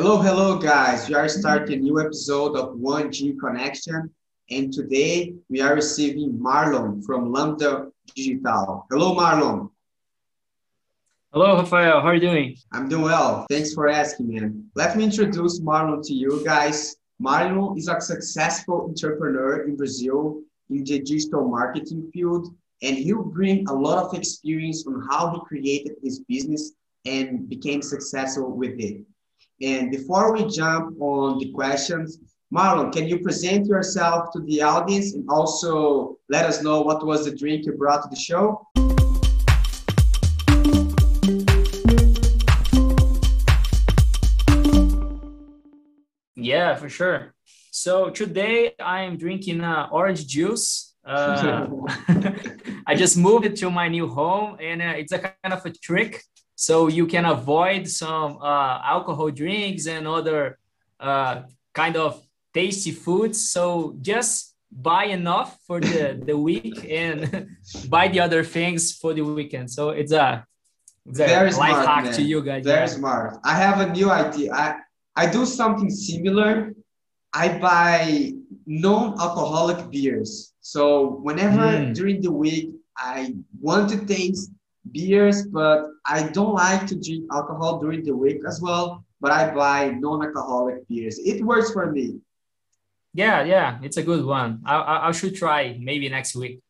Hello, hello, guys. We are mm-hmm. starting a new episode of 1G Connection, and today we are receiving Marlon from Lambda Digital. Hello, Marlon. Hello, Rafael. How are you doing? I'm doing well. Thanks for asking, man. Let me introduce Marlon to you guys. Marlon is a successful entrepreneur in Brazil in the digital marketing field, and he'll bring a lot of experience on how he created his business and became successful with it. And before we jump on the questions, Marlon, can you present yourself to the audience and also let us know what was the drink you brought to the show? Yeah, for sure. So today I am drinking uh, orange juice. Uh, I just moved it to my new home, and uh, it's a kind of a trick, so you can avoid some uh, alcohol drinks and other uh, kind of tasty foods. So just buy enough for the the week and buy the other things for the weekend. So it's a it's a Very life smart, hack man. to you guys. Very yeah. smart. I have a new idea. I, I do something similar. I buy non-alcoholic beers. So whenever Mm. during the week I want to taste beers, but I don't like to drink alcohol during the week as well. But I buy non-alcoholic beers. It works for me. Yeah, yeah, it's a good one. I, I, I should try maybe next week.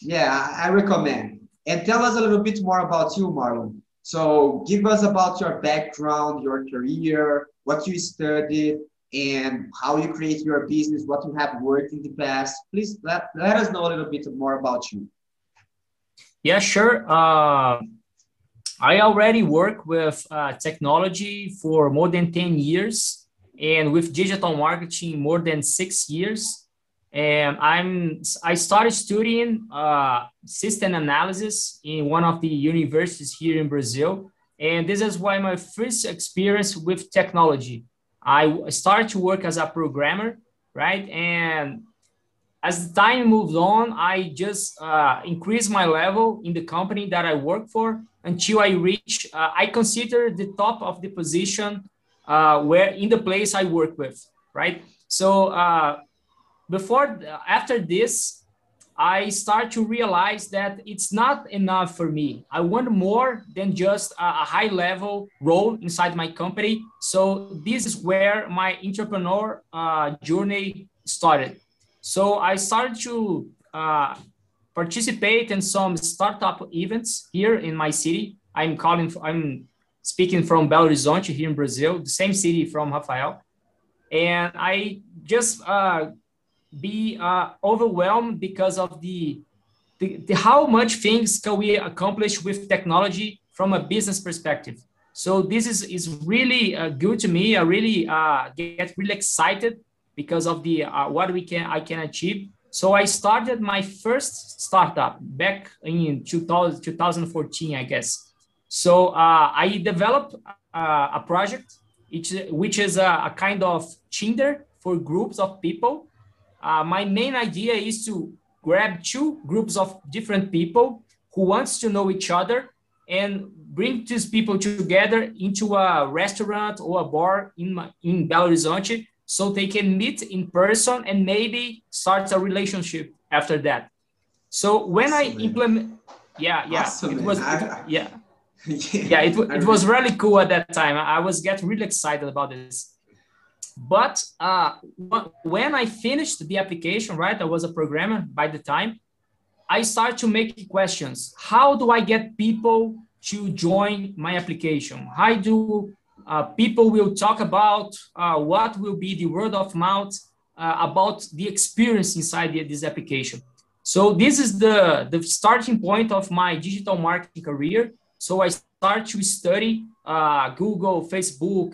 Yeah, I, I recommend. And tell us a little bit more about you, Marlon. So give us about your background, your career, what you studied, and how you create your business, what you have worked in the past. Please let, let us know a little bit more about you. Yeah, sure. Uh, I already work with uh, technology for more than 10 years and with digital marketing more than six years. And I'm I started studying uh, system analysis in one of the universities here in Brazil. And this is why my first experience with technology. I started to work as a programmer, right? And as the time moved on, I just uh, increased my level in the company that I work for until I reach, uh, I consider the top of the position uh, where in the place I work with, right? So uh, before, after this, I start to realize that it's not enough for me. I want more than just a, a high level role inside my company. So this is where my entrepreneur uh, journey started. So I started to uh, participate in some startup events here in my city. I'm calling, I'm speaking from Belo Horizonte here in Brazil, the same city from Rafael. And I just uh, be uh, overwhelmed because of the, the, the how much things can we accomplish with technology from a business perspective. So this is, is really uh, good to me. I really uh, get really excited because of the uh, what we can I can achieve. So I started my first startup back in 2000, 2014, I guess. So uh, I developed uh, a project which, which is a, a, kind of Tinder for groups of people. Uh, my main idea is to grab two groups of different people who wants to know each other and bring these people together into a restaurant or a bar in, in Belo Horizonte so they can meet in person and maybe start a relationship after that. So when awesome, I implement, yeah, yeah, awesome, it was, I, it, yeah, yeah, it, it was really cool at that time. I was getting really excited about this. But uh, when I finished the application, right, I was a programmer by the time, I start to make questions. How do I get people to join my application? How do uh, people will talk about uh, what will be the word of mouth uh, about the experience inside the, this application. So this is the, the starting point of my digital marketing career. So I start to study uh, Google, Facebook,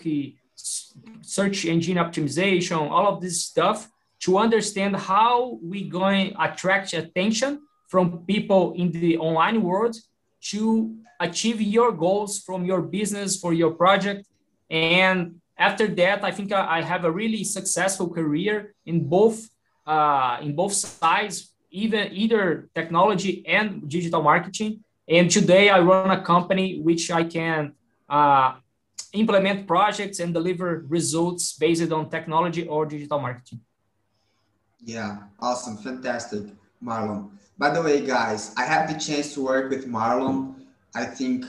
search engine optimization, all of this stuff to understand how we going attract attention from people in the online world to achieve your goals from your business for your project and after that, I think I have a really successful career in both uh, in both sides, even either technology and digital marketing. And today, I run a company which I can uh, implement projects and deliver results based on technology or digital marketing. Yeah, awesome, fantastic, Marlon. By the way, guys, I have the chance to work with Marlon. I think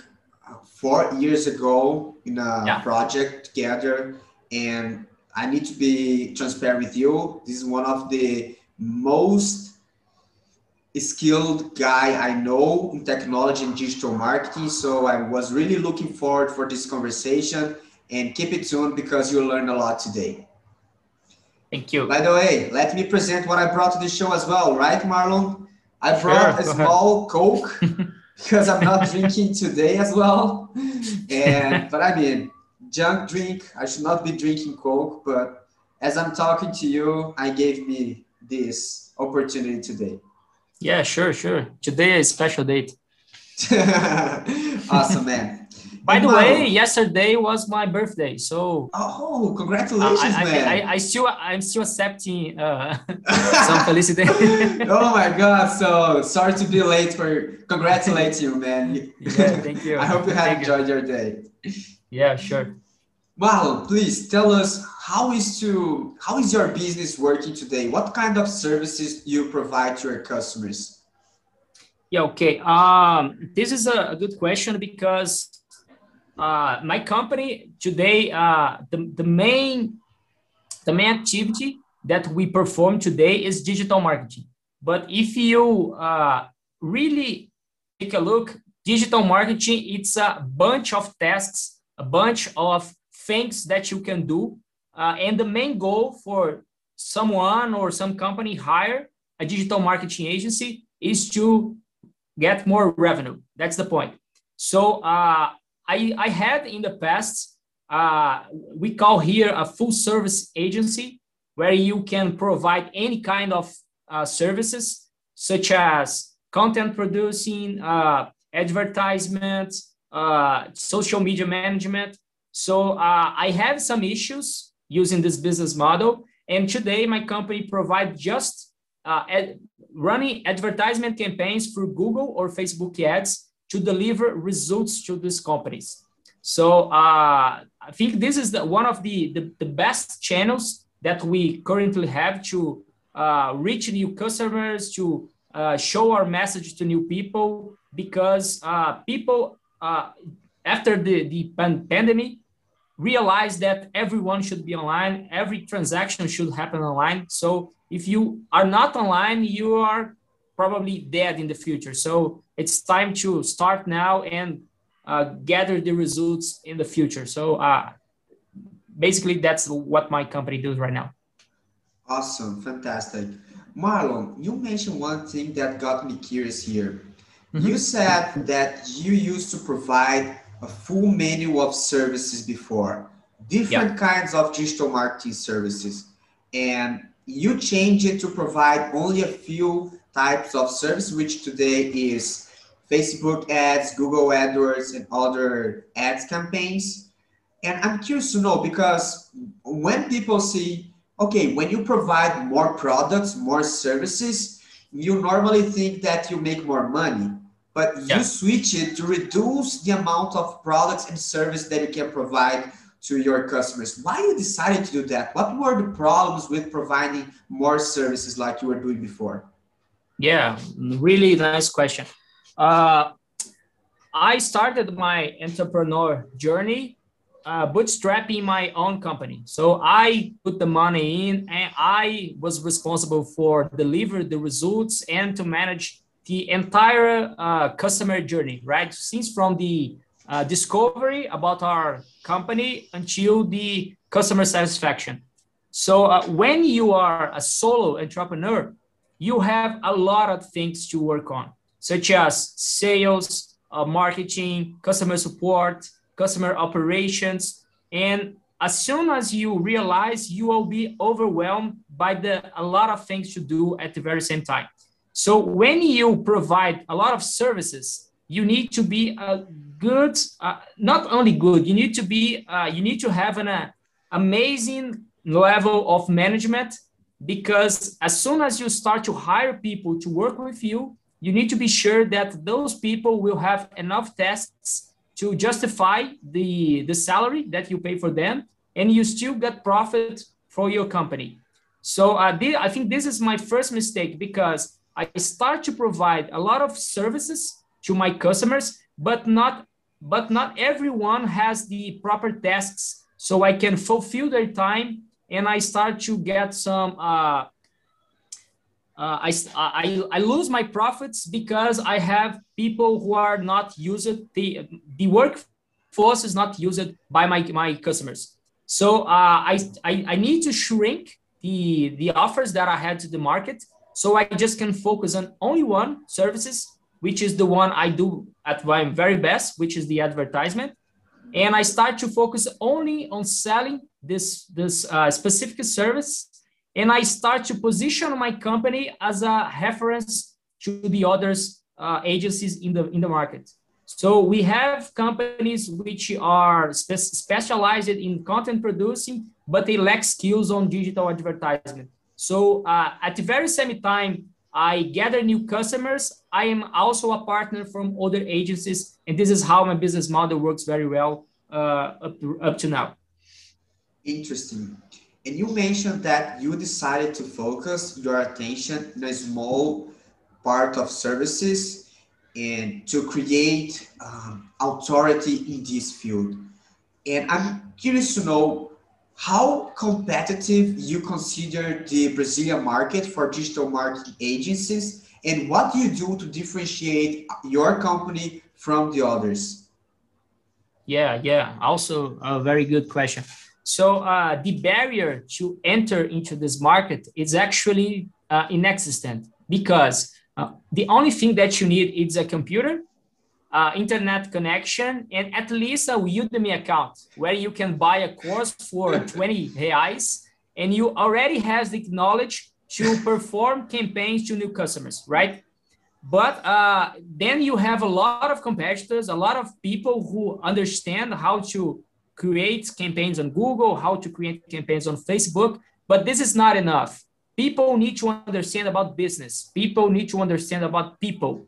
four years ago in a yeah. project together, and I need to be transparent with you. This is one of the most skilled guy I know in technology and digital marketing. So I was really looking forward for this conversation and keep it tuned because you'll learn a lot today. Thank you. By the way, let me present what I brought to the show as well, right, Marlon? I brought sure, a small Coke because I'm not drinking today as well. And but I mean, junk drink. I should not be drinking Coke, but as I'm talking to you, I gave me this opportunity today. Yeah, sure, sure. Today is special date. awesome, man. By the way, yesterday was my birthday, so oh, congratulations, I, man! I, I, still I'm still accepting uh, some felicity. oh my god! So sorry to be late for congratulate you, man. Yeah, thank you. I hope you have enjoyed you. your day. Yeah, sure. Marlon, please tell us how is to how is your business working today? What kind of services you provide to your customers? Yeah, okay. Um, this is a, good question because uh, my company today, uh, the, the main the main activity that we perform today is digital marketing. But if you uh, really take a look, digital marketing it's a bunch of tasks, a bunch of things that you can do. Uh, and the main goal for someone or some company hire a digital marketing agency is to get more revenue. That's the point. So uh, I, I had in the past, uh, we call here a full service agency where you can provide any kind of uh, services such as content producing, uh, advertisements, uh, social media management, so uh, I have some issues using this business model. And today my company provides just uh, ad running advertisement campaigns through Google or Facebook ads to deliver results to these companies. So uh, I think this is the, one of the, the, the, best channels that we currently have to uh, reach new customers, to uh, show our message to new people, because uh, people after the, the pandemic, realize that everyone should be online every transaction should happen online so if you are not online you are probably dead in the future. So it's time to start now and uh, gather the results in the future. So uh, basically that's what my company does right now. Awesome. Fantastic. Marlon you mentioned one thing that got me curious here. Mm-hmm. you said that you used to provide a full menu of services before, different yeah. kinds of digital marketing services, and you changed it to provide only a few types of service, which today is Facebook ads, Google AdWords, and other ads campaigns. And I'm curious to know because when people see, okay, when you provide more products, more services, you normally think that you make more money but yeah. you switch it to reduce the amount of products and service that you can provide to your customers. Why you decided to do that? What were the problems with providing more services like you were doing before? Yeah, really nice question. Uh, I started my entrepreneur journey uh, bootstrapping my own company. So I put the money in and I was responsible for deliver the results and to manage the entire uh, customer journey, right? Since from the uh, discovery about our company until the customer satisfaction. So uh, when you are a solo entrepreneur, you have a lot of things to work on, such as sales, uh, marketing, customer support, customer operations, and as soon as you realize you will be overwhelmed by the a lot of things to do at the very same time. So when you provide a lot of services, you need to be a good, uh, not only good, you need to be, uh, you need to have an uh, amazing level of management because as soon as you start to hire people to work with you, you need to be sure that those people will have enough tests to justify the the salary that you pay for them and you still get profit for your company. So uh, i think this is my first mistake because i start to provide a lot of services to my customers but not but not everyone has the proper tasks so i can fulfill their time and i start to get some uh, uh, I, I, I lose my profits because I have people who are not used, the, the workforce is not used by my, my customers. So uh, I, I, I need to shrink the, the offers that I had to the market. So I just can focus on only one services, which is the one I do at my very best, which is the advertisement. And I start to focus only on selling this, this uh, specific service and I start to position my company as a reference to the others uh, agencies in the in the market. So we have companies which are spe specialized in content producing, but they lack skills on digital advertisement. So uh, at the very same time, I gather new customers. I am also a partner from other agencies, and this is how my business model works very well uh, up, to, up to now. Interesting. And you mentioned that you decided to focus your attention in a small part of services and to create um, authority in this field. And I'm curious to know how competitive you consider the Brazilian market for digital marketing agencies and what do you do to differentiate your company from the others? Yeah, yeah, also a very good question. So uh, the barrier to enter into this market is actually uh, inexistent because uh, the only thing that you need is a computer, uh, internet connection, and at least a Udemy account where you can buy a course for 20 reais and you already have the knowledge to perform campaigns to new customers, right? But uh, then you have a lot of competitors, a lot of people who understand how to create campaigns on Google, how to create campaigns on Facebook, but this is not enough. People need to understand about business. People need to understand about people.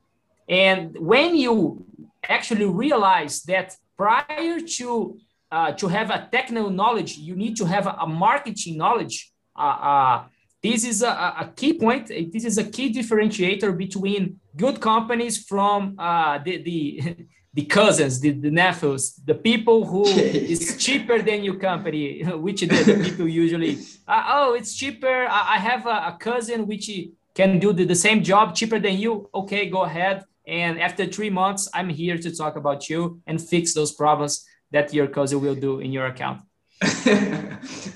And when you actually realize that prior to uh, to have a technical knowledge, you need to have a, a marketing knowledge. Uh, uh, this is a, a, key point. This is a key differentiator between good companies from uh, the, the the cousins, the, the nephews, the people who is cheaper than your company, which the, the people usually, uh, oh, it's cheaper. I, I have a, a, cousin which can do the, the same job cheaper than you. Okay, go ahead. And after three months, I'm here to talk about you and fix those problems that your cousin will do in your account.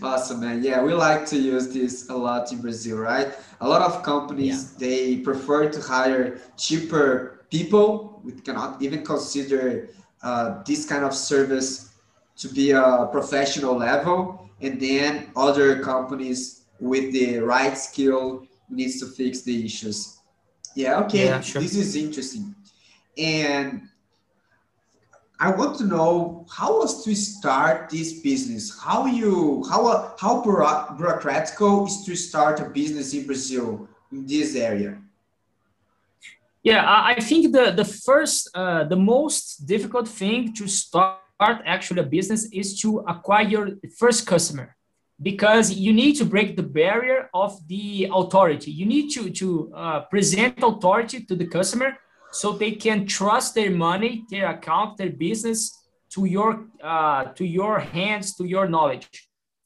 awesome, man. Yeah, we like to use this a lot in Brazil, right? A lot of companies yeah. they prefer to hire cheaper people we cannot even consider uh, this kind of service to be a professional level and then other companies with the right skill needs to fix the issues yeah okay yeah, sure. this is interesting and I want to know how was to start this business. How you how how bureaucratic is to start a business in Brazil in this area? Yeah, I think the the first, uh, the most difficult thing to start actually a business is to acquire your first customer, because you need to break the barrier of the authority. You need to to uh, present authority to the customer so they can trust their money, their account, their business to your uh, to your hands, to your knowledge.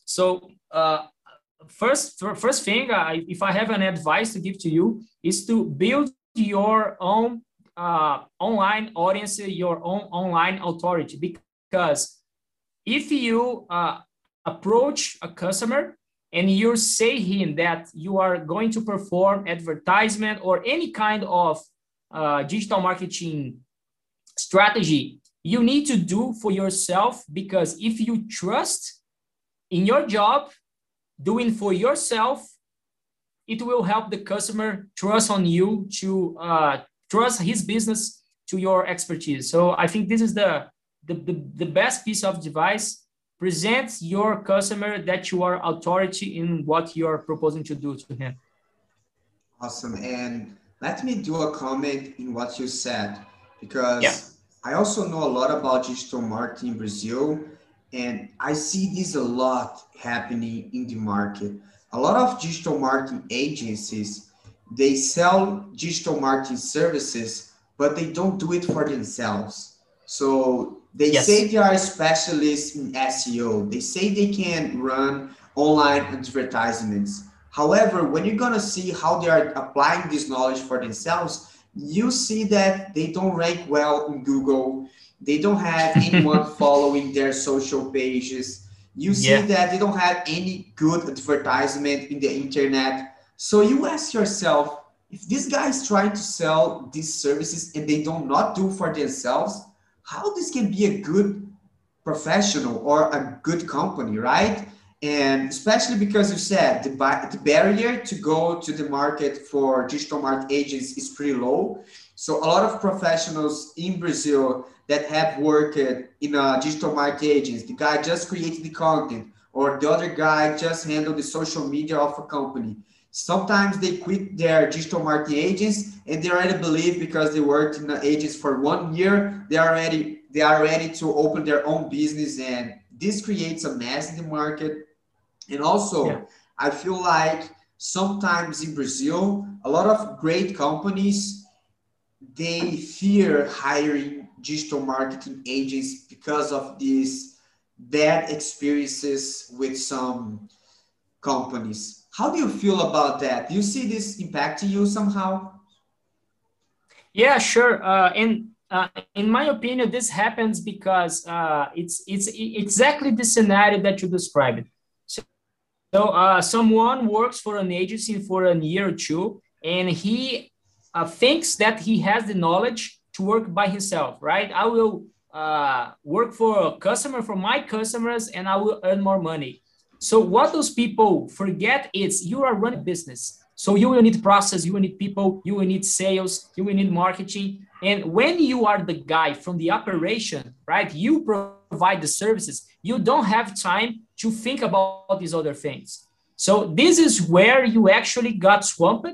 So uh, first first thing, I, if I have an advice to give to you, is to build your own uh, online audience, your own online authority. Because if you uh, approach a customer and you say him that you are going to perform advertisement or any kind of uh, digital marketing strategy, you need to do for yourself because if you trust in your job, doing for yourself, it will help the customer trust on you to uh, trust his business to your expertise. So I think this is the, the, the, the best piece of device. presents your customer that you are authority in what you are proposing to do to him. Awesome. And let me do a comment in what you said because yeah. I also know a lot about digital marketing in Brazil, and I see this a lot happening in the market. A lot of digital marketing agencies, they sell digital marketing services, but they don't do it for themselves. So they yes. say they are specialists in SEO. They say they can run online advertisements. However, when you're gonna see how they are applying this knowledge for themselves, you see that they don't rank well in Google. They don't have anyone following their social pages. You see yeah. that they don't have any good advertisement in the internet. So you ask yourself, if this guy is trying to sell these services and they do not do for themselves, how this can be a good professional or a good company, right? And especially because you said the, the barrier to go to the market for digital market agents is pretty low. So a lot of professionals in Brazil that have worked in a digital marketing agency. the guy just created the content or the other guy just handled the social media of a company. Sometimes they quit their digital marketing agents and they already believe because they worked in the agents for one year, they are ready, they are ready to open their own business and this creates a mess in the market. And also, yeah. I feel like sometimes in Brazil, a lot of great companies they fear hiring digital marketing agents because of these bad experiences with some companies. How do you feel about that? Do you see this impacting you somehow? Yeah, sure. Uh, and uh, in my opinion, this happens because uh, it's it's exactly the scenario that you described. So, so uh, someone works for an agency for a year or two, and he uh, thinks that he has the knowledge to work by himself. Right? I will uh, work for a customer for my customers, and I will earn more money. So what those people forget is you are running business. So you will need process, you will need people, you will need sales, you will need marketing. And when you are the guy from the operation, right, you provide the services, you don't have time to think about these other things. So this is where you actually got swamped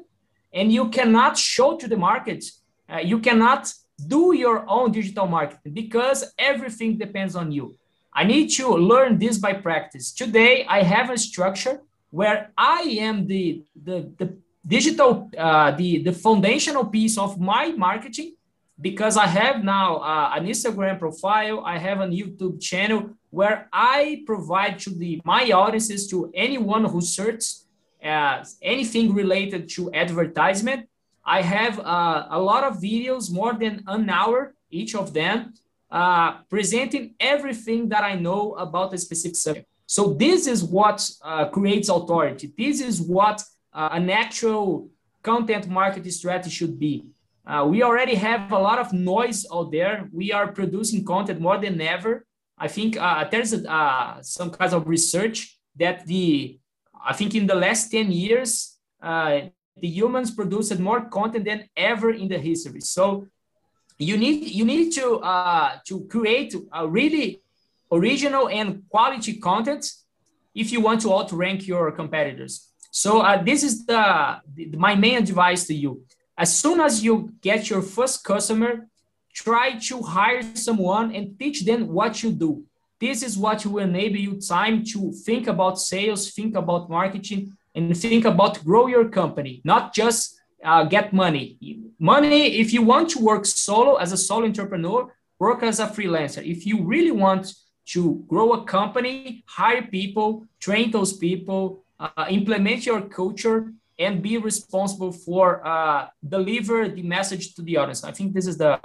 and you cannot show to the market, uh, you cannot do your own digital marketing because everything depends on you. I need to learn this by practice. Today, I have a structure where I am the the, the digital uh, the the foundational piece of my marketing because I have now uh, an Instagram profile, I have a YouTube channel where I provide to the my audiences to anyone who searches uh, anything related to advertisement. I have uh, a lot of videos, more than an hour each of them, uh, presenting everything that I know about a specific subject. So this is what uh, creates authority. This is what uh, an actual content marketing strategy should be. Uh, we already have a lot of noise out there. We are producing content more than ever. I think uh, there's some kind of research that the, I think in the last 10 years, uh, the humans produced more content than ever in the history. So you need you need to uh, to create a really original and quality content if you want to outrank your competitors. So uh, this is the, the, my main advice to you. As soon as you get your first customer, try to hire someone and teach them what you do. This is what will enable you time to think about sales, think about marketing, and think about grow your company, not just uh, get money. Money, if you want to work solo as a solo entrepreneur, work as a freelancer. If you really want to grow a company, hire people, train those people, uh, implement your culture, and be responsible for uh, deliver the message to the audience. I think this is the,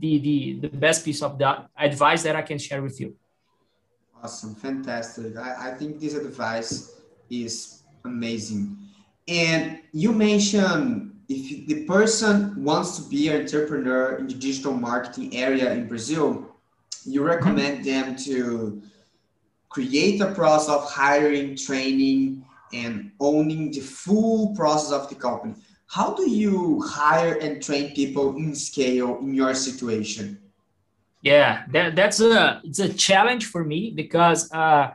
the the the best piece of that advice that I can share with you. Awesome, fantastic. I, I think this advice is amazing. And you mentioned if the person wants to be an entrepreneur in the digital marketing area in Brazil, you recommend them to create a process of hiring, training, and owning the full process of the company. How do you hire and train people in scale in your situation? Yeah, that, that's a it's a challenge for me because uh,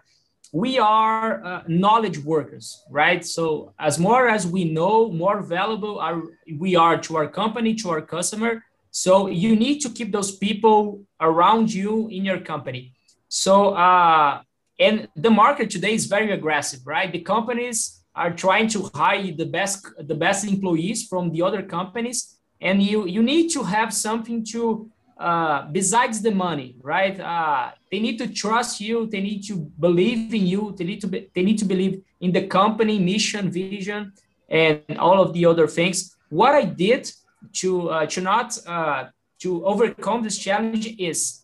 we are uh, knowledge workers, right? So as more as we know, more valuable are we are to our company, to our customer. So you need to keep those people around you in your company. So, uh, and the market today is very aggressive, right? The companies are trying to hire the best, the best employees from the other companies, and you you need to have something to uh, besides the money, right? Uh, they need to trust you. They need to believe in you. They need to be, they need to believe in the company mission, vision, and all of the other things. What I did to uh, to not uh, to overcome this challenge is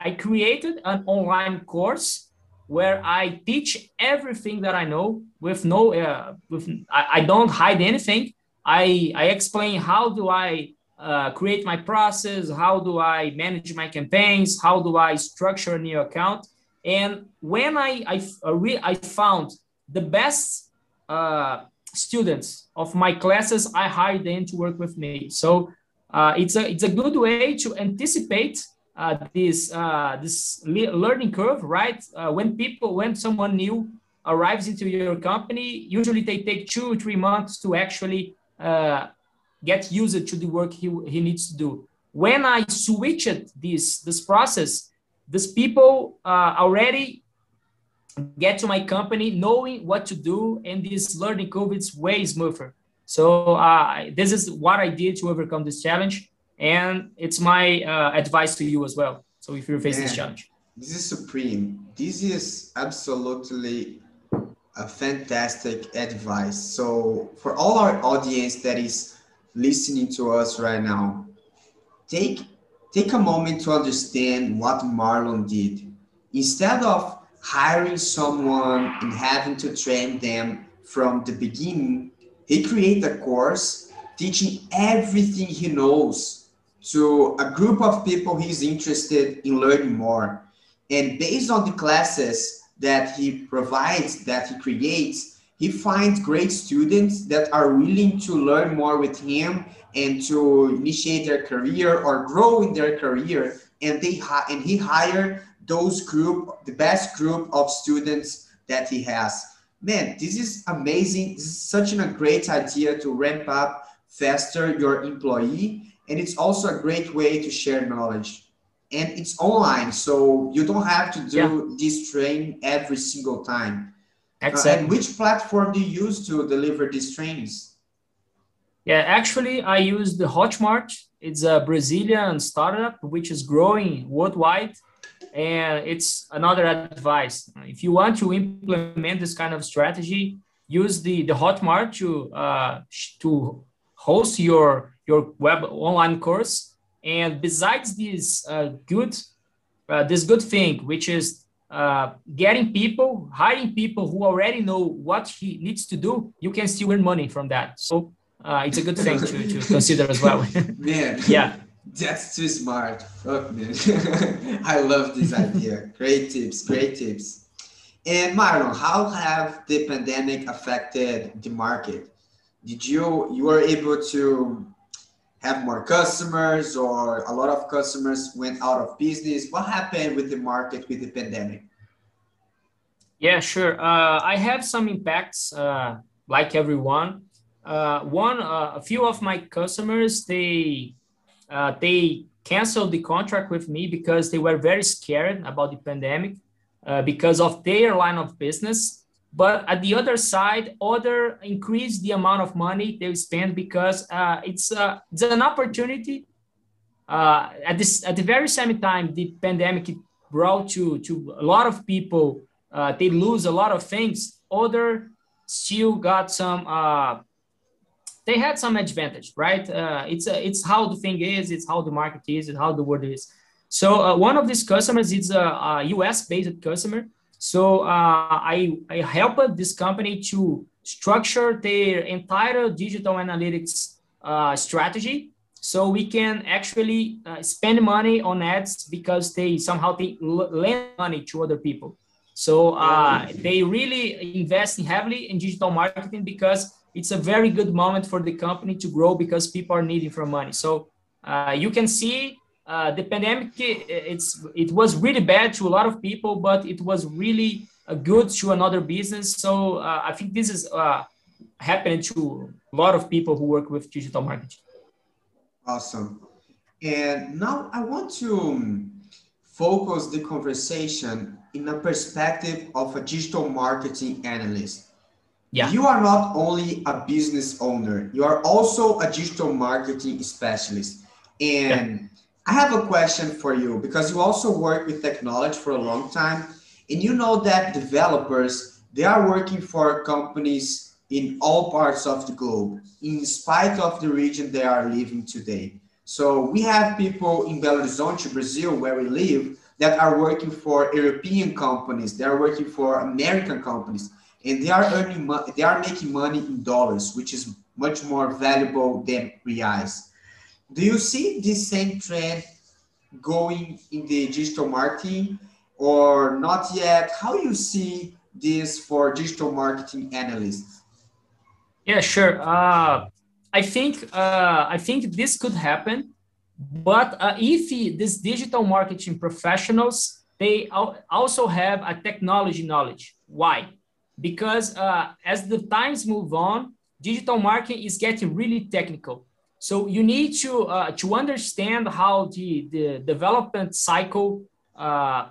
I created an online course where I teach everything that I know with no uh, with I, I don't hide anything. I I explain how do I uh, create my process, how do I manage my campaigns, how do I structure a new account, and when I I I, I found the best uh, students of my classes, I hire them to work with me. So uh, it's a it's a good way to anticipate uh, this uh, this learning curve, right? Uh, when people when someone new arrives into your company, usually they take two three months to actually uh, get used to the work he, he needs to do. When I switched this this process, these people uh, already get to my company knowing what to do and this learning curve is way smoother so uh, this is what i did to overcome this challenge and it's my uh, advice to you as well. So if you're facing this challenge. This is supreme. This is absolutely a fantastic advice. So for all our audience that is listening to us right now take take a moment to understand what marlon did instead of hiring someone and having to train them from the beginning, he created a course teaching everything he knows to a group of people he's interested in learning more. And based on the classes that he provides, that he creates, he finds great students that are willing to learn more with him and to initiate their career or grow in their career. And they and he hired those group, the best group of students that he has. Man, this is amazing. This is such a great idea to ramp up faster your employee. And it's also a great way to share knowledge. And it's online, so you don't have to do yeah. this training every single time. Exactly. Uh, and which platform do you use to deliver these trainings? Yeah, actually, I use the Hotmart. It's a Brazilian startup which is growing worldwide and it's another advice. If you want to implement this kind of strategy, use the, the Hotmart to, uh, to host your, your web online course. And besides this uh, good, uh, this good thing, which is uh, getting people, hiring people who already know what he needs to do, you can still earn money from that. So uh, it's a good thing to, to consider as well. Man. yeah. That's too smart. Fuck, man. I love this idea. great tips, great tips. And Marlon, how have the pandemic affected the market? Did you you were able to have more customers or a lot of customers went out of business? What happened with the market with the pandemic? Yeah, sure. Uh, I have some impacts uh, like everyone. Uh, one, uh, a few of my customers, they uh, they canceled the contract with me because they were very scared about the pandemic uh, because of their line of business. But at the other side, other increase the amount of money they spend because uh, it's uh, it's an opportunity. Uh, at this at the very same time, the pandemic brought to to a lot of people. Uh, they lose a lot of things. Other still got some they had some advantage, right? Uh, it's uh, it's how the thing is, it's how the market is, and how the world is. So uh, one of these customers is a, a US based customer. So uh, I I helped this company to structure their entire digital analytics uh, strategy, so we can actually uh, spend money on ads because they somehow they lend money to other people. So they really invest heavily in digital marketing because it's a very good moment for the company to grow because people are needing for money. So uh, you can see uh, the pandemic. It's it was really bad to a lot of people, but it was really uh, good to another business. So uh, I think this is uh, happening to a lot of people who work with digital marketing. Awesome. And now I want to um, focus the conversation in a perspective of a digital marketing analyst. Yeah. You are not only a business owner, you are also a digital marketing specialist. And yeah. I have a question for you because you also work with technology for a long time. And you know that developers, they are working for companies in all parts of the globe, in spite of the region they are living today. So we have people in Belo Horizonte, Brazil, where we live, that are working for European companies, they are working for American companies, and they are earning they are making money in dollars, which is much more valuable than reais. Do you see this same trend going in the digital marketing or not yet? How you see this for digital marketing analysts? Yeah, sure. Uh, I think uh, I think this could happen, but uh, if these digital marketing professionals they also have a technology knowledge. Why? Because uh, as the times move on, digital marketing is getting really technical. So you need to uh, to understand how the the development cycle uh,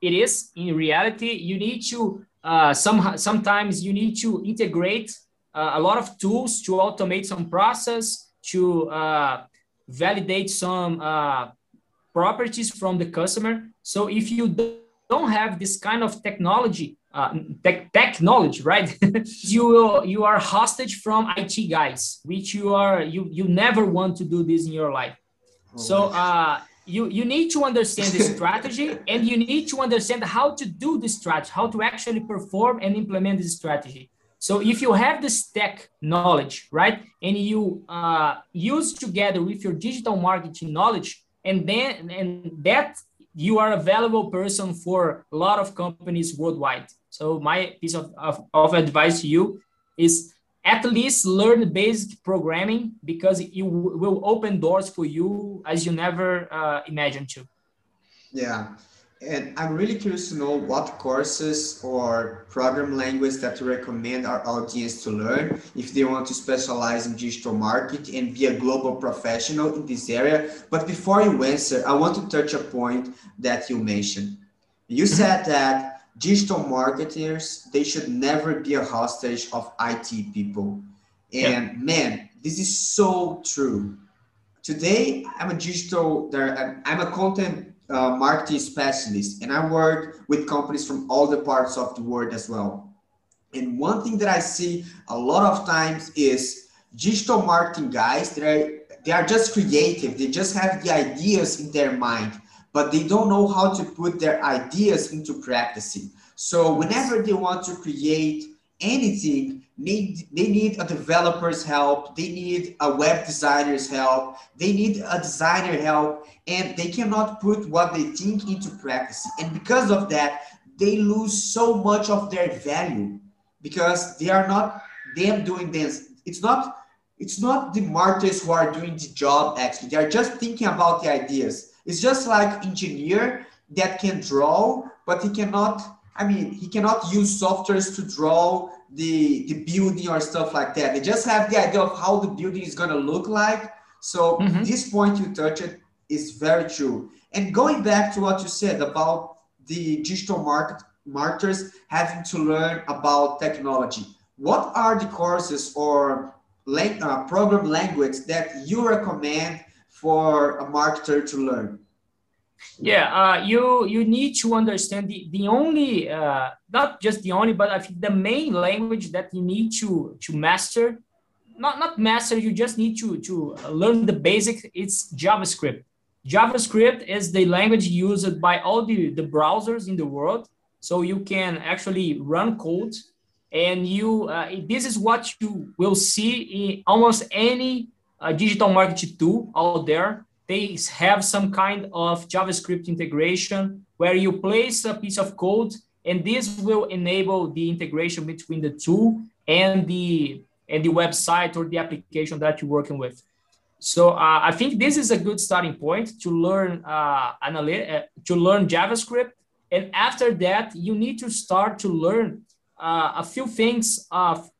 it is in reality. You need to uh, some sometimes you need to integrate uh, a lot of tools to automate some process to uh, validate some uh, properties from the customer. So if you don't have this kind of technology uh, tech, tech knowledge, right? you will, you are hostage from IT guys, which you are you you never want to do this in your life. Oh, so uh, you you need to understand the strategy, and you need to understand how to do the strategy, how to actually perform and implement this strategy. So if you have this tech knowledge, right, and you uh, use together with your digital marketing knowledge, and then and that you are a valuable person for a lot of companies worldwide. So my piece of, of, of advice to you is at least learn basic programming because it will open doors for you as you never uh, imagined to. Yeah. And I'm really curious to know what courses or program language that you recommend our audience to learn if they want to specialize in digital marketing and be a global professional in this area. But before you answer, I want to touch a point that you mentioned. You mm-hmm. said that digital marketers they should never be a hostage of IT people. And yeah. man, this is so true. Today, I'm a digital, I'm a content uh, marketing specialist, and I work with companies from all the parts of the world as well. And one thing that I see a lot of times is digital marketing guys. They they are just creative. They just have the ideas in their mind but they don't know how to put their ideas into practice. So whenever they want to create anything, need they need a developer's help, they need a web designer's help, they need a designer help, and they cannot put what they think into practice. And because of that, they lose so much of their value because they are not them doing this. It's not it's not the martyrs who are doing the job actually. They are just thinking about the ideas it's just like engineer that can draw, but he cannot, I mean, he cannot use softwares to draw the, the building or stuff like that. They just have the idea of how the building is going to look like. So mm-hmm. this point you touched is very true. And going back to what you said about the digital market marketers having to learn about technology, what are the courses or uh, program language that you recommend for a marketer to learn? Yeah, uh, you you need to understand the the only uh, not just the only, but I think the main language that you need to to master, not not master, you just need to to learn the basics. It's JavaScript. JavaScript is the language used by all the the browsers in the world, so you can actually run code, and you uh, this is what you will see in almost any a digital marketing tool out there. They have some kind of JavaScript integration where you place a piece of code and this will enable the integration between the tool and the and the website or the application that you're working with. So uh, I think this is a good starting point to learn uh, analy- uh, to learn JavaScript, and after that you need to start to learn uh, a few things of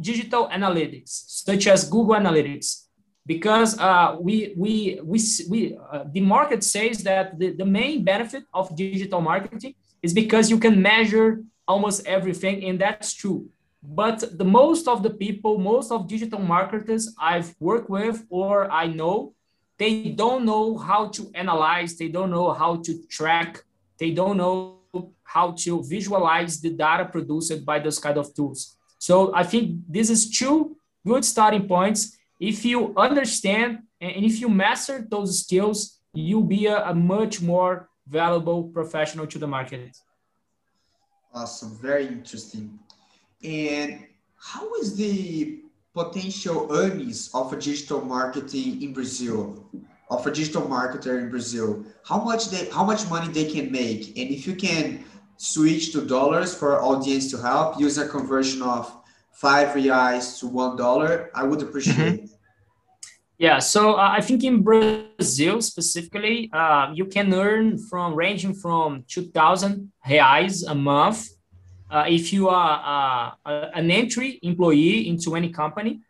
digital analytics, such as Google Analytics because uh, we we we, we uh, the market says that the, the main benefit of digital marketing is because you can measure almost everything and that's true. But the most of the people most of digital marketers i've worked with or i know they don't know how to analyze they don't know how to track they don't know how to visualize the data produced by those kind of tools. So i think this is two good starting points if you understand and if you master those skills you'll be a, a much more valuable professional to the market. Awesome. Very interesting. And how is the potential earnings of a digital marketing in Brazil, of a digital marketer in Brazil? How much they, how much money they can make, and if you can switch to dollars for audience to help, use a conversion of five reais to one dollar, I would appreciate. Mm-hmm. Yeah, so uh, I think in Brazil specifically, uh, you can earn from ranging from 2,000 reais a month uh, if you are uh, an entry employee into any company,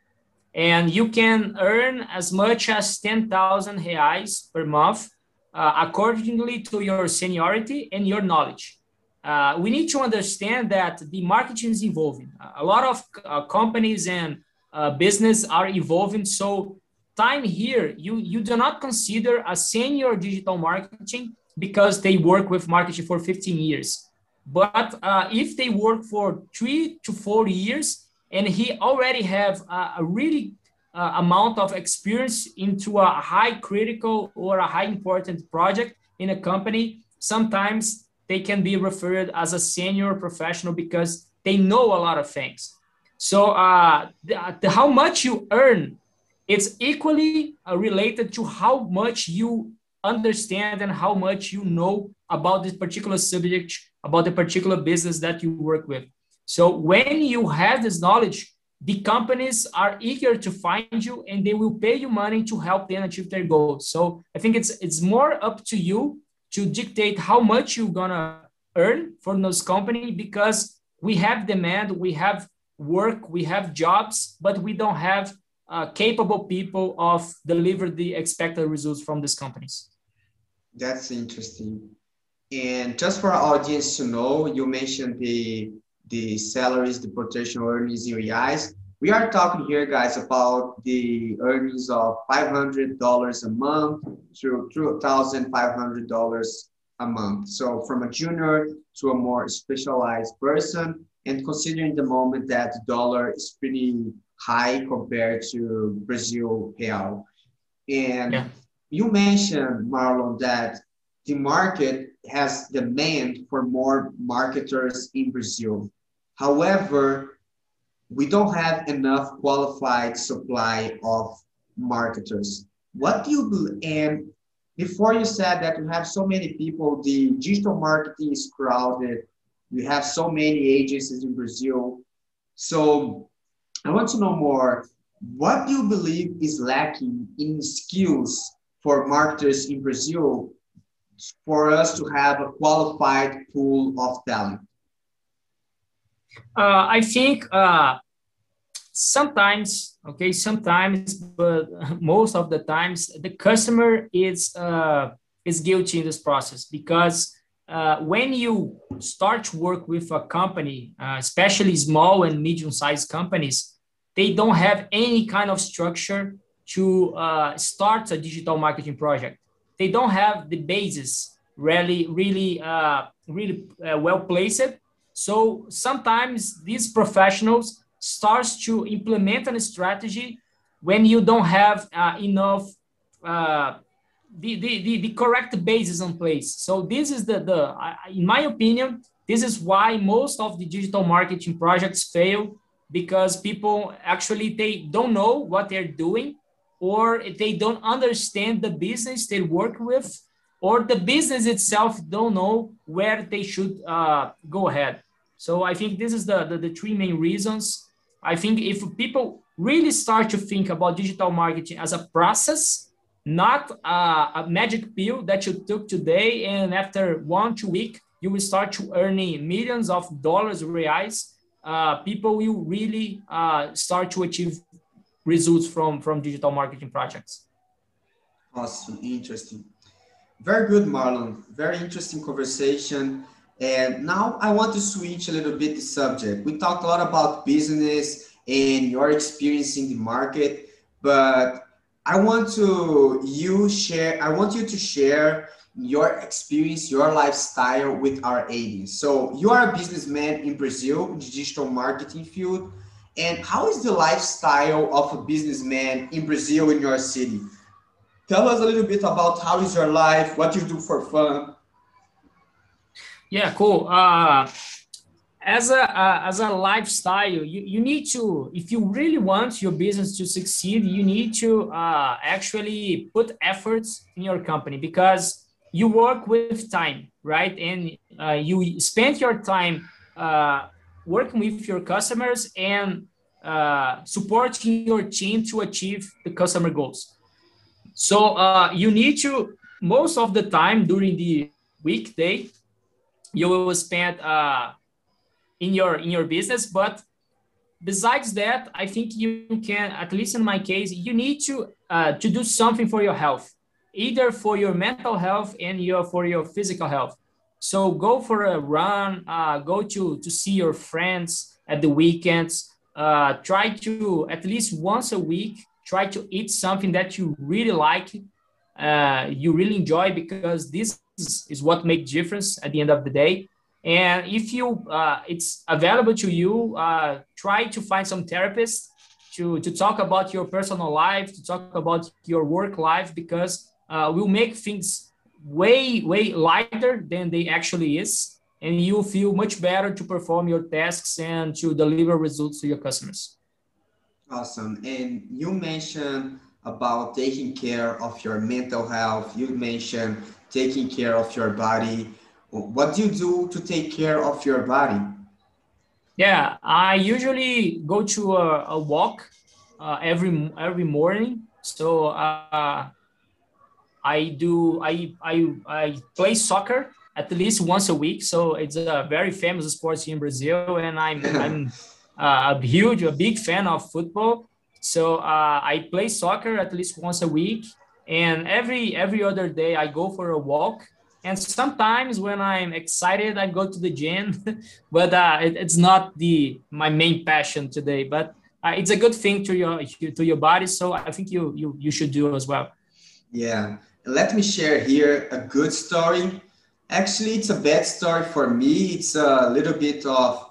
and you can earn as much as 10,000 reais per month, uh, accordingly to your seniority and your knowledge. Uh, we need to understand that the marketing is evolving. A lot of uh, companies and uh, business are evolving. So time here, you, you do not consider a senior digital marketing because they work with marketing for 15 years but uh, if they work for three to four years and he already have a, a really uh, amount of experience into a high critical or a high important project in a company, sometimes they can be referred as a senior professional because they know a lot of things. So uh, the, the, how much you earn, it's equally uh, related to how much you understand and how much you know about this particular subject about the particular business that you work with. So when you have this knowledge, the companies are eager to find you and they will pay you money to help them achieve their goals. So I think it's it's more up to you to dictate how much you're gonna earn from those company because we have demand, we have work, we have jobs, but we don't have uh, capable people of deliver the expected results from these companies. That's interesting. And just for our audience to know, you mentioned the the salaries, the potential earnings in reais. We are talking here, guys, about the earnings of $500 a month to $2,500 a month. So from a junior to a more specialized person, and considering the moment that the dollar is pretty high compared to Brazil real. And yeah. you mentioned, Marlon, that the market has demand for more marketers in Brazil. However, we don't have enough qualified supply of marketers. What do you believe? And before you said that you have so many people, the digital marketing is crowded. We have so many agencies in Brazil. So I want to know more. What do you believe is lacking in skills for marketers in Brazil for us to have a qualified pool of talent? Uh, I think uh, sometimes, okay, sometimes, but most of the times, the customer is uh, is guilty in this process because uh, when you start to work with a company, uh, especially small and medium-sized companies, they don't have any kind of structure to uh, start a digital marketing project they don't have the basis really, really, uh, really uh, well placed. So sometimes these professionals starts to implement a strategy when you don't have uh, enough uh, the, the, the, the, correct basis in place. So this is the, the in my opinion, this is why most of the digital marketing projects fail because people actually they don't know what they're doing or they don't understand the business they work with or the business itself don't know where they should uh, go ahead so i think this is the, the, the three main reasons i think if people really start to think about digital marketing as a process not a magic pill that you took today and after one two week you will start to earning millions of dollars reais uh, people will really uh, start to achieve results from from digital marketing projects. Awesome, interesting. Very good, Marlon. Very interesting conversation. And now I want to switch a little bit the subject. We talked a lot about business and your experience in the market, but I want to you share. I want you to share your experience, your lifestyle with our audience. So you are a businessman in Brazil, in the digital marketing field. And how is the lifestyle of a businessman in Brazil in your city? Tell us a little bit about how is your life, what you do for fun. Yeah, cool. Uh, as a uh, as a lifestyle, you, you need to if you really want your business to succeed, you need to uh, actually put efforts in your company because you work with time, right? And uh, you spend your time uh, working with your customers and uh, supporting your team to achieve the customer goals. So you need to most of the time during the weekday, you will spend uh, in your in your business. But besides that, I think you can at least in my case, you need to uh, to do something for your health, either for your mental health and your for your physical health. So go for a run, uh, go to to see your friends at the weekends. Uh, try to at least once a week try to eat something that you really like uh, you really enjoy because this is, is what makes difference at the end of the day and if you uh, it's available to you uh, try to find some therapist to, to talk about your personal life to talk about your work life because uh, we'll make things way way lighter than they actually is and you feel much better to perform your tasks and to deliver results to your customers Awesome. And you mentioned about taking care of your mental health. You mentioned taking care of your body. What do you do to take care of your body? Yeah, I usually go to a, a walk uh, every every morning. So uh, I do I, I I play soccer at least once a week. So it's a very famous sport here in Brazil, and I'm I'm uh, a huge, a big fan of football. So uh, I play soccer at least once a week, and every every other day I go for a walk. And sometimes when I'm excited, I go to the gym, but uh, it, it's not the my main passion today. But uh, it's a good thing to your to your body, so I think you you you should do as well. Yeah, let me share here a good story. Actually, it's a bad story for me. It's a little bit of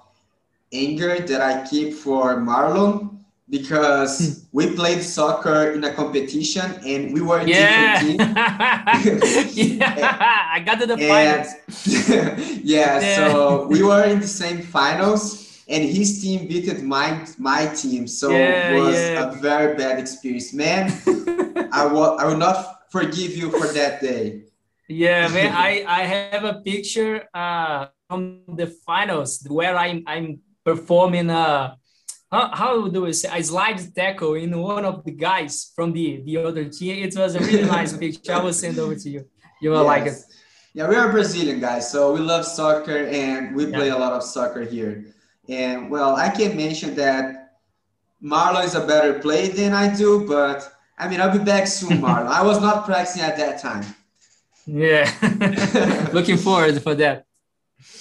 anger that I keep for Marlon because hmm. we played soccer in a competition and we were in yeah. different teams. yeah, I got to the finals. yeah, yeah, so we were in the same finals and his team beat my my team. So yeah, it was yeah. a very bad experience. Man, I will I will not forgive you for that day. Yeah, man, I, I have a picture uh, from the finals where I'm I'm performing a how, how do we say a slide tackle in one of the guys from the the other team. It was a really nice picture. I will send over to you. You will yes. like it. Yeah, we are Brazilian guys, so we love soccer and we play a lot of soccer here. And well, I can mention that Marlon is a better player than I do, but I mean, I'll be back soon, Marlon. I was not practicing at that time. Yeah, looking forward for that.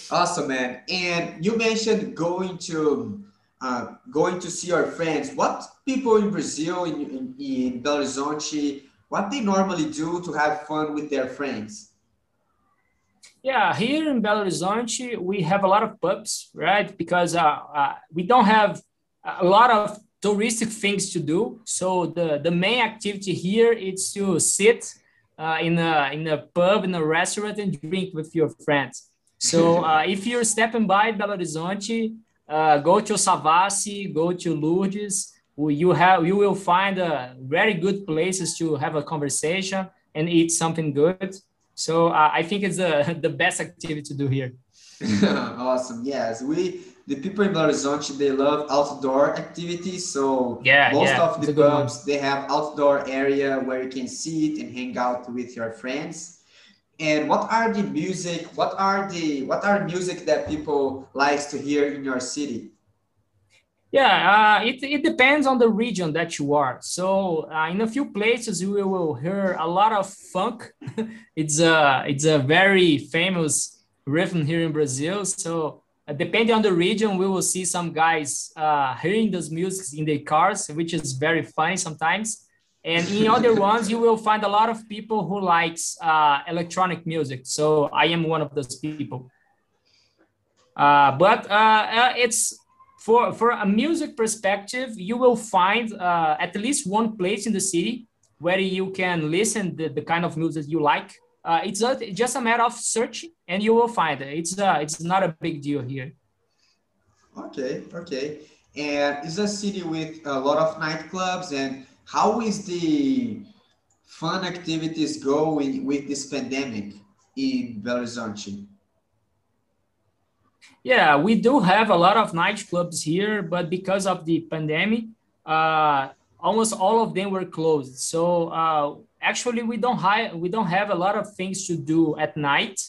Awesome, man. And you mentioned going to uh, going to see our friends. What people in Brazil, in, in, in Belo Horizonte, what they normally do to have fun with their friends? Yeah, here in Belo Horizonte, we have a lot of pubs, right? Because uh, uh, we don't have a lot of touristic things to do. So the, the main activity here is to sit uh, in, a, in a pub, in a restaurant and drink with your friends. So uh, if you're stepping by Belo Horizonte, uh, go to Savassi, go to Lourdes. You have you will find uh, very good places to have a conversation and eat something good. So uh, I think it's the the best activity to do here. awesome. Yes, we the people in Belo Horizonte they love outdoor activities. So yeah, most yeah, of the pubs they have outdoor area where you can sit and hang out with your friends and what are the music what are the what are music that people likes to hear in your city Yeah, uh, it, it depends on the region that you are. So uh, in a few places you will hear a lot of funk. it's a it's a very famous rhythm here in Brazil. So uh, depending on the region, we will see some guys uh, hearing those music in their cars, which is very funny sometimes. And in other ones, you will find a lot of people who likes uh, electronic music. So I am one of those people. Uh, but it's for for a music perspective, you will find uh, at least one place in the city where you can listen the, the kind of music you like. Uh, it's a, just a matter of searching, and you will find it. It's uh, it's not a big deal here. Okay, okay. And it's a city with a lot of nightclubs. And how is the fun activities going with this pandemic in Belo Horizonte? Yeah, we do have a lot of nightclubs here, but because of the pandemic, uh, almost all of them were closed. So uh, actually, we don't have we don't have a lot of things to do at night.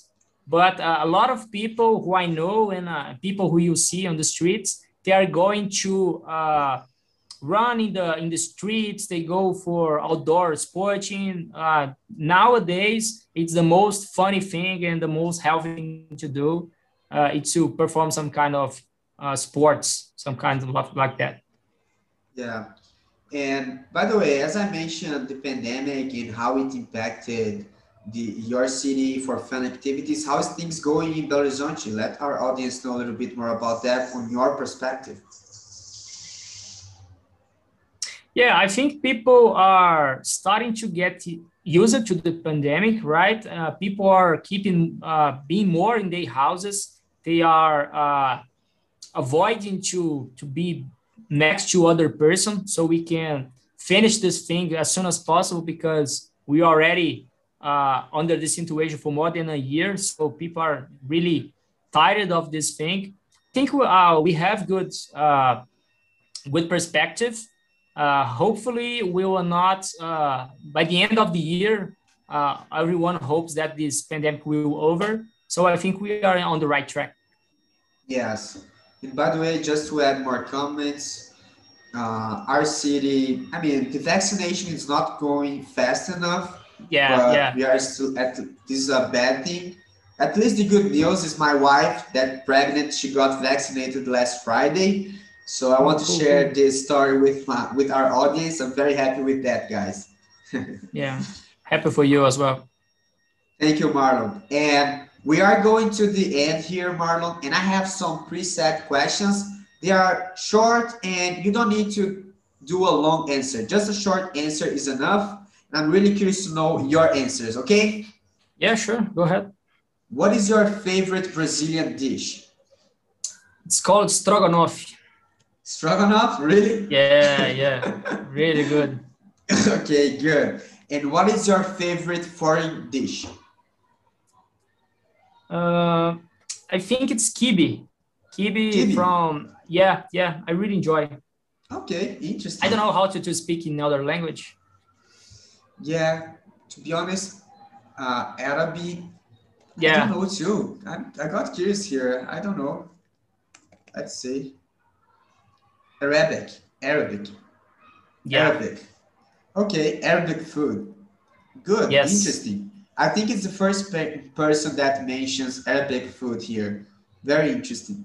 But uh, a lot of people who I know and uh, people who you see on the streets, they are going to uh, run in the in the streets. They go for outdoor sporting. Uh, nowadays, it's the most funny thing and the most healthy thing to do uh, it's to perform some kind of uh, sports, some kind of like that. Yeah. And by the way, as I mentioned, the pandemic and how it impacted the your city for fun activities, how is things going in Belo Horizonte? Let our audience know a little bit more about that from your perspective. Yeah, I think people are starting to get used to the pandemic, right? Uh, people are keeping uh, being more in their houses. They are uh, avoiding to to be next to other person so we can finish this thing as soon as possible because we already uh, under this situation for more than a year. So people are really tired of this thing. I think we, uh, we have good uh, good perspective uh, hopefully we will not uh, by the end of the year uh, everyone hopes that this pandemic will over so I think we are on the right track. Yes. And by the way, just to add more comments, uh, our city, I mean, the vaccination is not going fast enough. Yeah, yeah. We are still at, this is a bad thing. At least the good news is my wife that pregnant, she got vaccinated last Friday. So I want to oh, share this story with my, with our audience. I'm very happy with that, guys. yeah, happy for you as well. Thank you, Marlon. And we are going to the end here, Marlon, and I have some preset questions. They are short and you don't need to do a long answer. Just a short answer is enough. And I'm really curious to know your answers, okay? Yeah, sure. Go ahead. What is your favorite Brazilian dish? It's called stroganoff. Stroganoff, really? Yeah, yeah. really good. okay, good. And what is your favorite foreign dish? Uh, I think it's quibe. quibe. quibe. from yeah, yeah. I really enjoy. Okay, interesting. I don't know how to, to speak in other language. Yeah, to be honest, uh, Arabic. Yeah. I don't know too. I, I got curious here. I don't know. Let's see. Arabic. Arabic. Yeah. Arabic. Okay, Arabic food. Good. Yes. Interesting. I think it's the first pe person that mentions Arabic food here. Very interesting.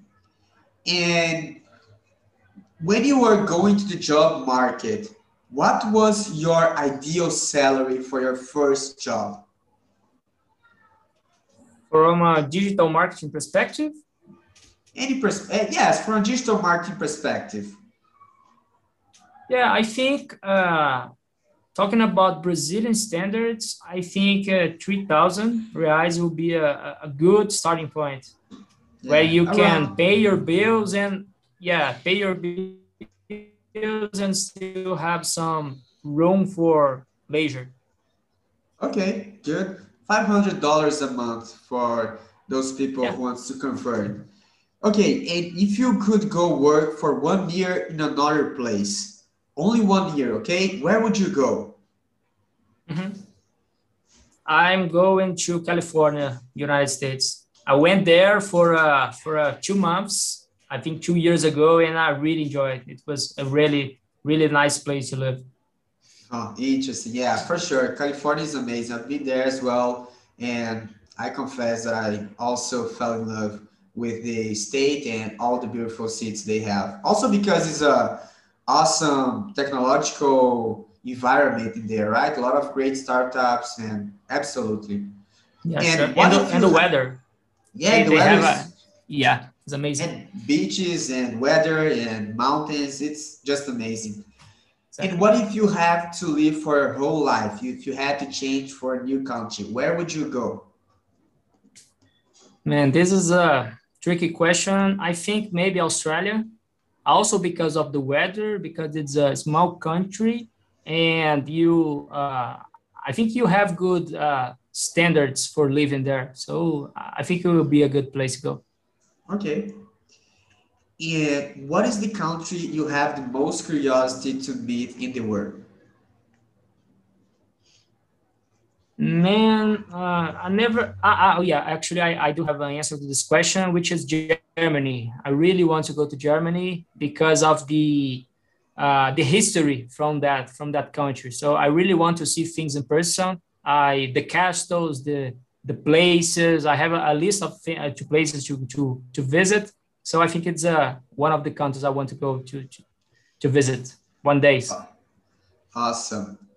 And when you were going to the job market, what was your ideal salary for your first job? From a digital marketing perspective? Any pers uh, yes, from a digital marketing perspective. Yeah, I think uh, Talking about Brazilian standards, I think uh, 3,000 reais will be a, a good starting point yeah. where you can pay your bills and, yeah, pay your bills and still have some room for leisure. Okay, good. $500 a month for those people yeah. who wants to convert. Okay, and if you could go work for one year in another place, only one year, okay? Where would you go? Mm-hmm. I'm going to California, United States. I went there for uh, for uh, two months I think two years ago, and I really enjoyed it. It was a really, really nice place to live. Oh, interesting. Yeah, for sure. California is amazing. I've been there as well. And I confess that I also fell in love with the state and all the beautiful seats they have. Also because it's a awesome technological environment in there, right? A lot of great startups and absolutely. Yeah, and, and, the, and the weather. Yeah, they, the weather. A, yeah, it's amazing. And beaches and weather and mountains. It's just amazing. Exactly. And what if you have to live for your whole life? If you had to change for a new country, where would you go? Man, this is a tricky question. I think maybe Australia, also because of the weather, because it's a small country, and you, uh, I think you have good uh, standards for living there. So I think it will be a good place to go. Okay. yeah what is the country you have the most curiosity to meet in the world? Man, uh, I never. Uh, oh, yeah, actually, I, I do have an answer to this question, which is Germany. I really want to go to Germany because of the uh, the history from that from that country. So I really want to see things in person. I the castles, the the places. I have a, a list of th- uh, places to to to visit. So I think it's uh, one of the countries I want to go to to, to visit one day. Awesome.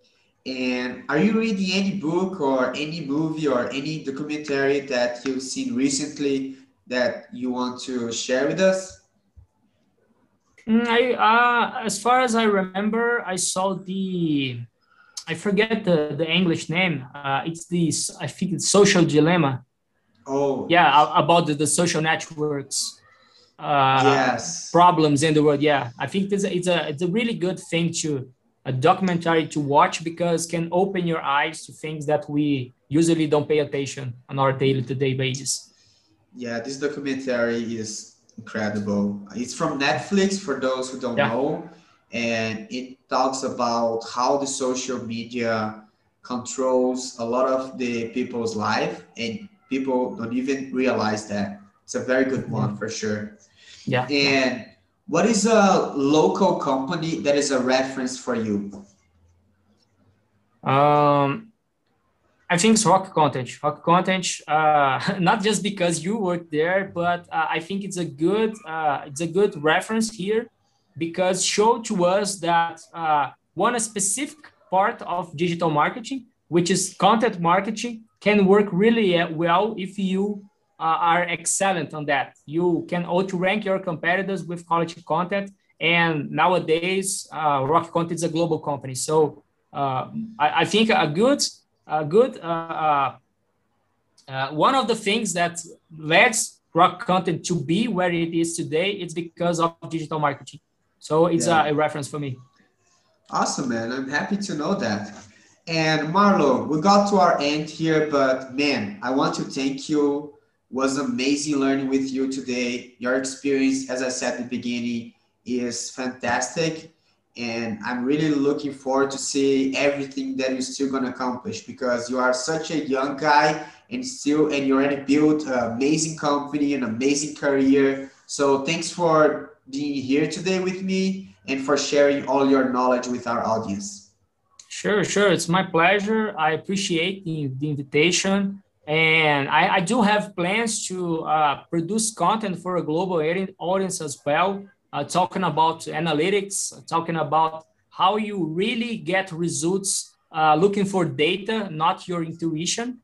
And are you reading any book or any movie or any documentary that you've seen recently that you want to share with us? Mm, I, uh, as far as I remember, I saw the, I forget the, the English name. Uh, it's the, I think it's Social Dilemma. Oh. Yeah, about the, the social networks. Uh, yes. Problems in the world. Yeah, I think it's a, it's a, it's a really good thing to a documentary to watch because can open your eyes to things that we usually don't pay attention on our daily to day basis. Yeah, this documentary is incredible. It's from Netflix for those who don't yeah. know, and it talks about how the social media controls a lot of the people's life, and people don't even realize that. It's a very good one mm-hmm. for sure. Yeah. And what is a local company that is a reference for you? Um, I think it's Rock Content. Rock Content, uh, not just because you work there, but uh, I think it's a good uh, it's a good reference here because show to us that uh, one specific part of digital marketing, which is content marketing, can work really uh, well if you are excellent on that. You can outrank your competitors with quality content. And nowadays, uh, Rock Content is a global company. So uh, I, I, think a good, a good uh, uh, one of the things that led Rock Content to be where it is today is because of digital marketing. So it's yeah. a, a reference for me. Awesome, man. I'm happy to know that. And Marlo, we got to our end here, but man, I want to thank you was amazing learning with you today. Your experience, as I said at the beginning, is fantastic. And I'm really looking forward to see everything that you're still going to accomplish because you are such a young guy and still, and you already built an amazing company, an amazing career. So thanks for being here today with me and for sharing all your knowledge with our audience. Sure, sure. It's my pleasure. I appreciate the, the invitation. And I, I do have plans to uh, produce content for a global audience as well, uh, talking about analytics, talking about how you really get results uh, looking for data, not your intuition.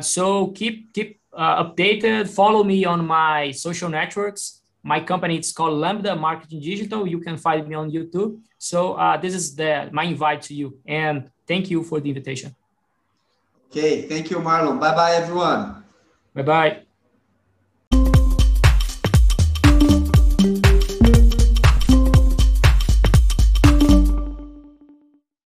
So keep keep uh, updated. Follow me on my social networks. My company it's called Lambda Marketing Digital. You can find me on YouTube. So uh, this is the my invite to you, and thank you for the invitation. Okay, thank you, Marlon. Bye bye, everyone. Bye bye.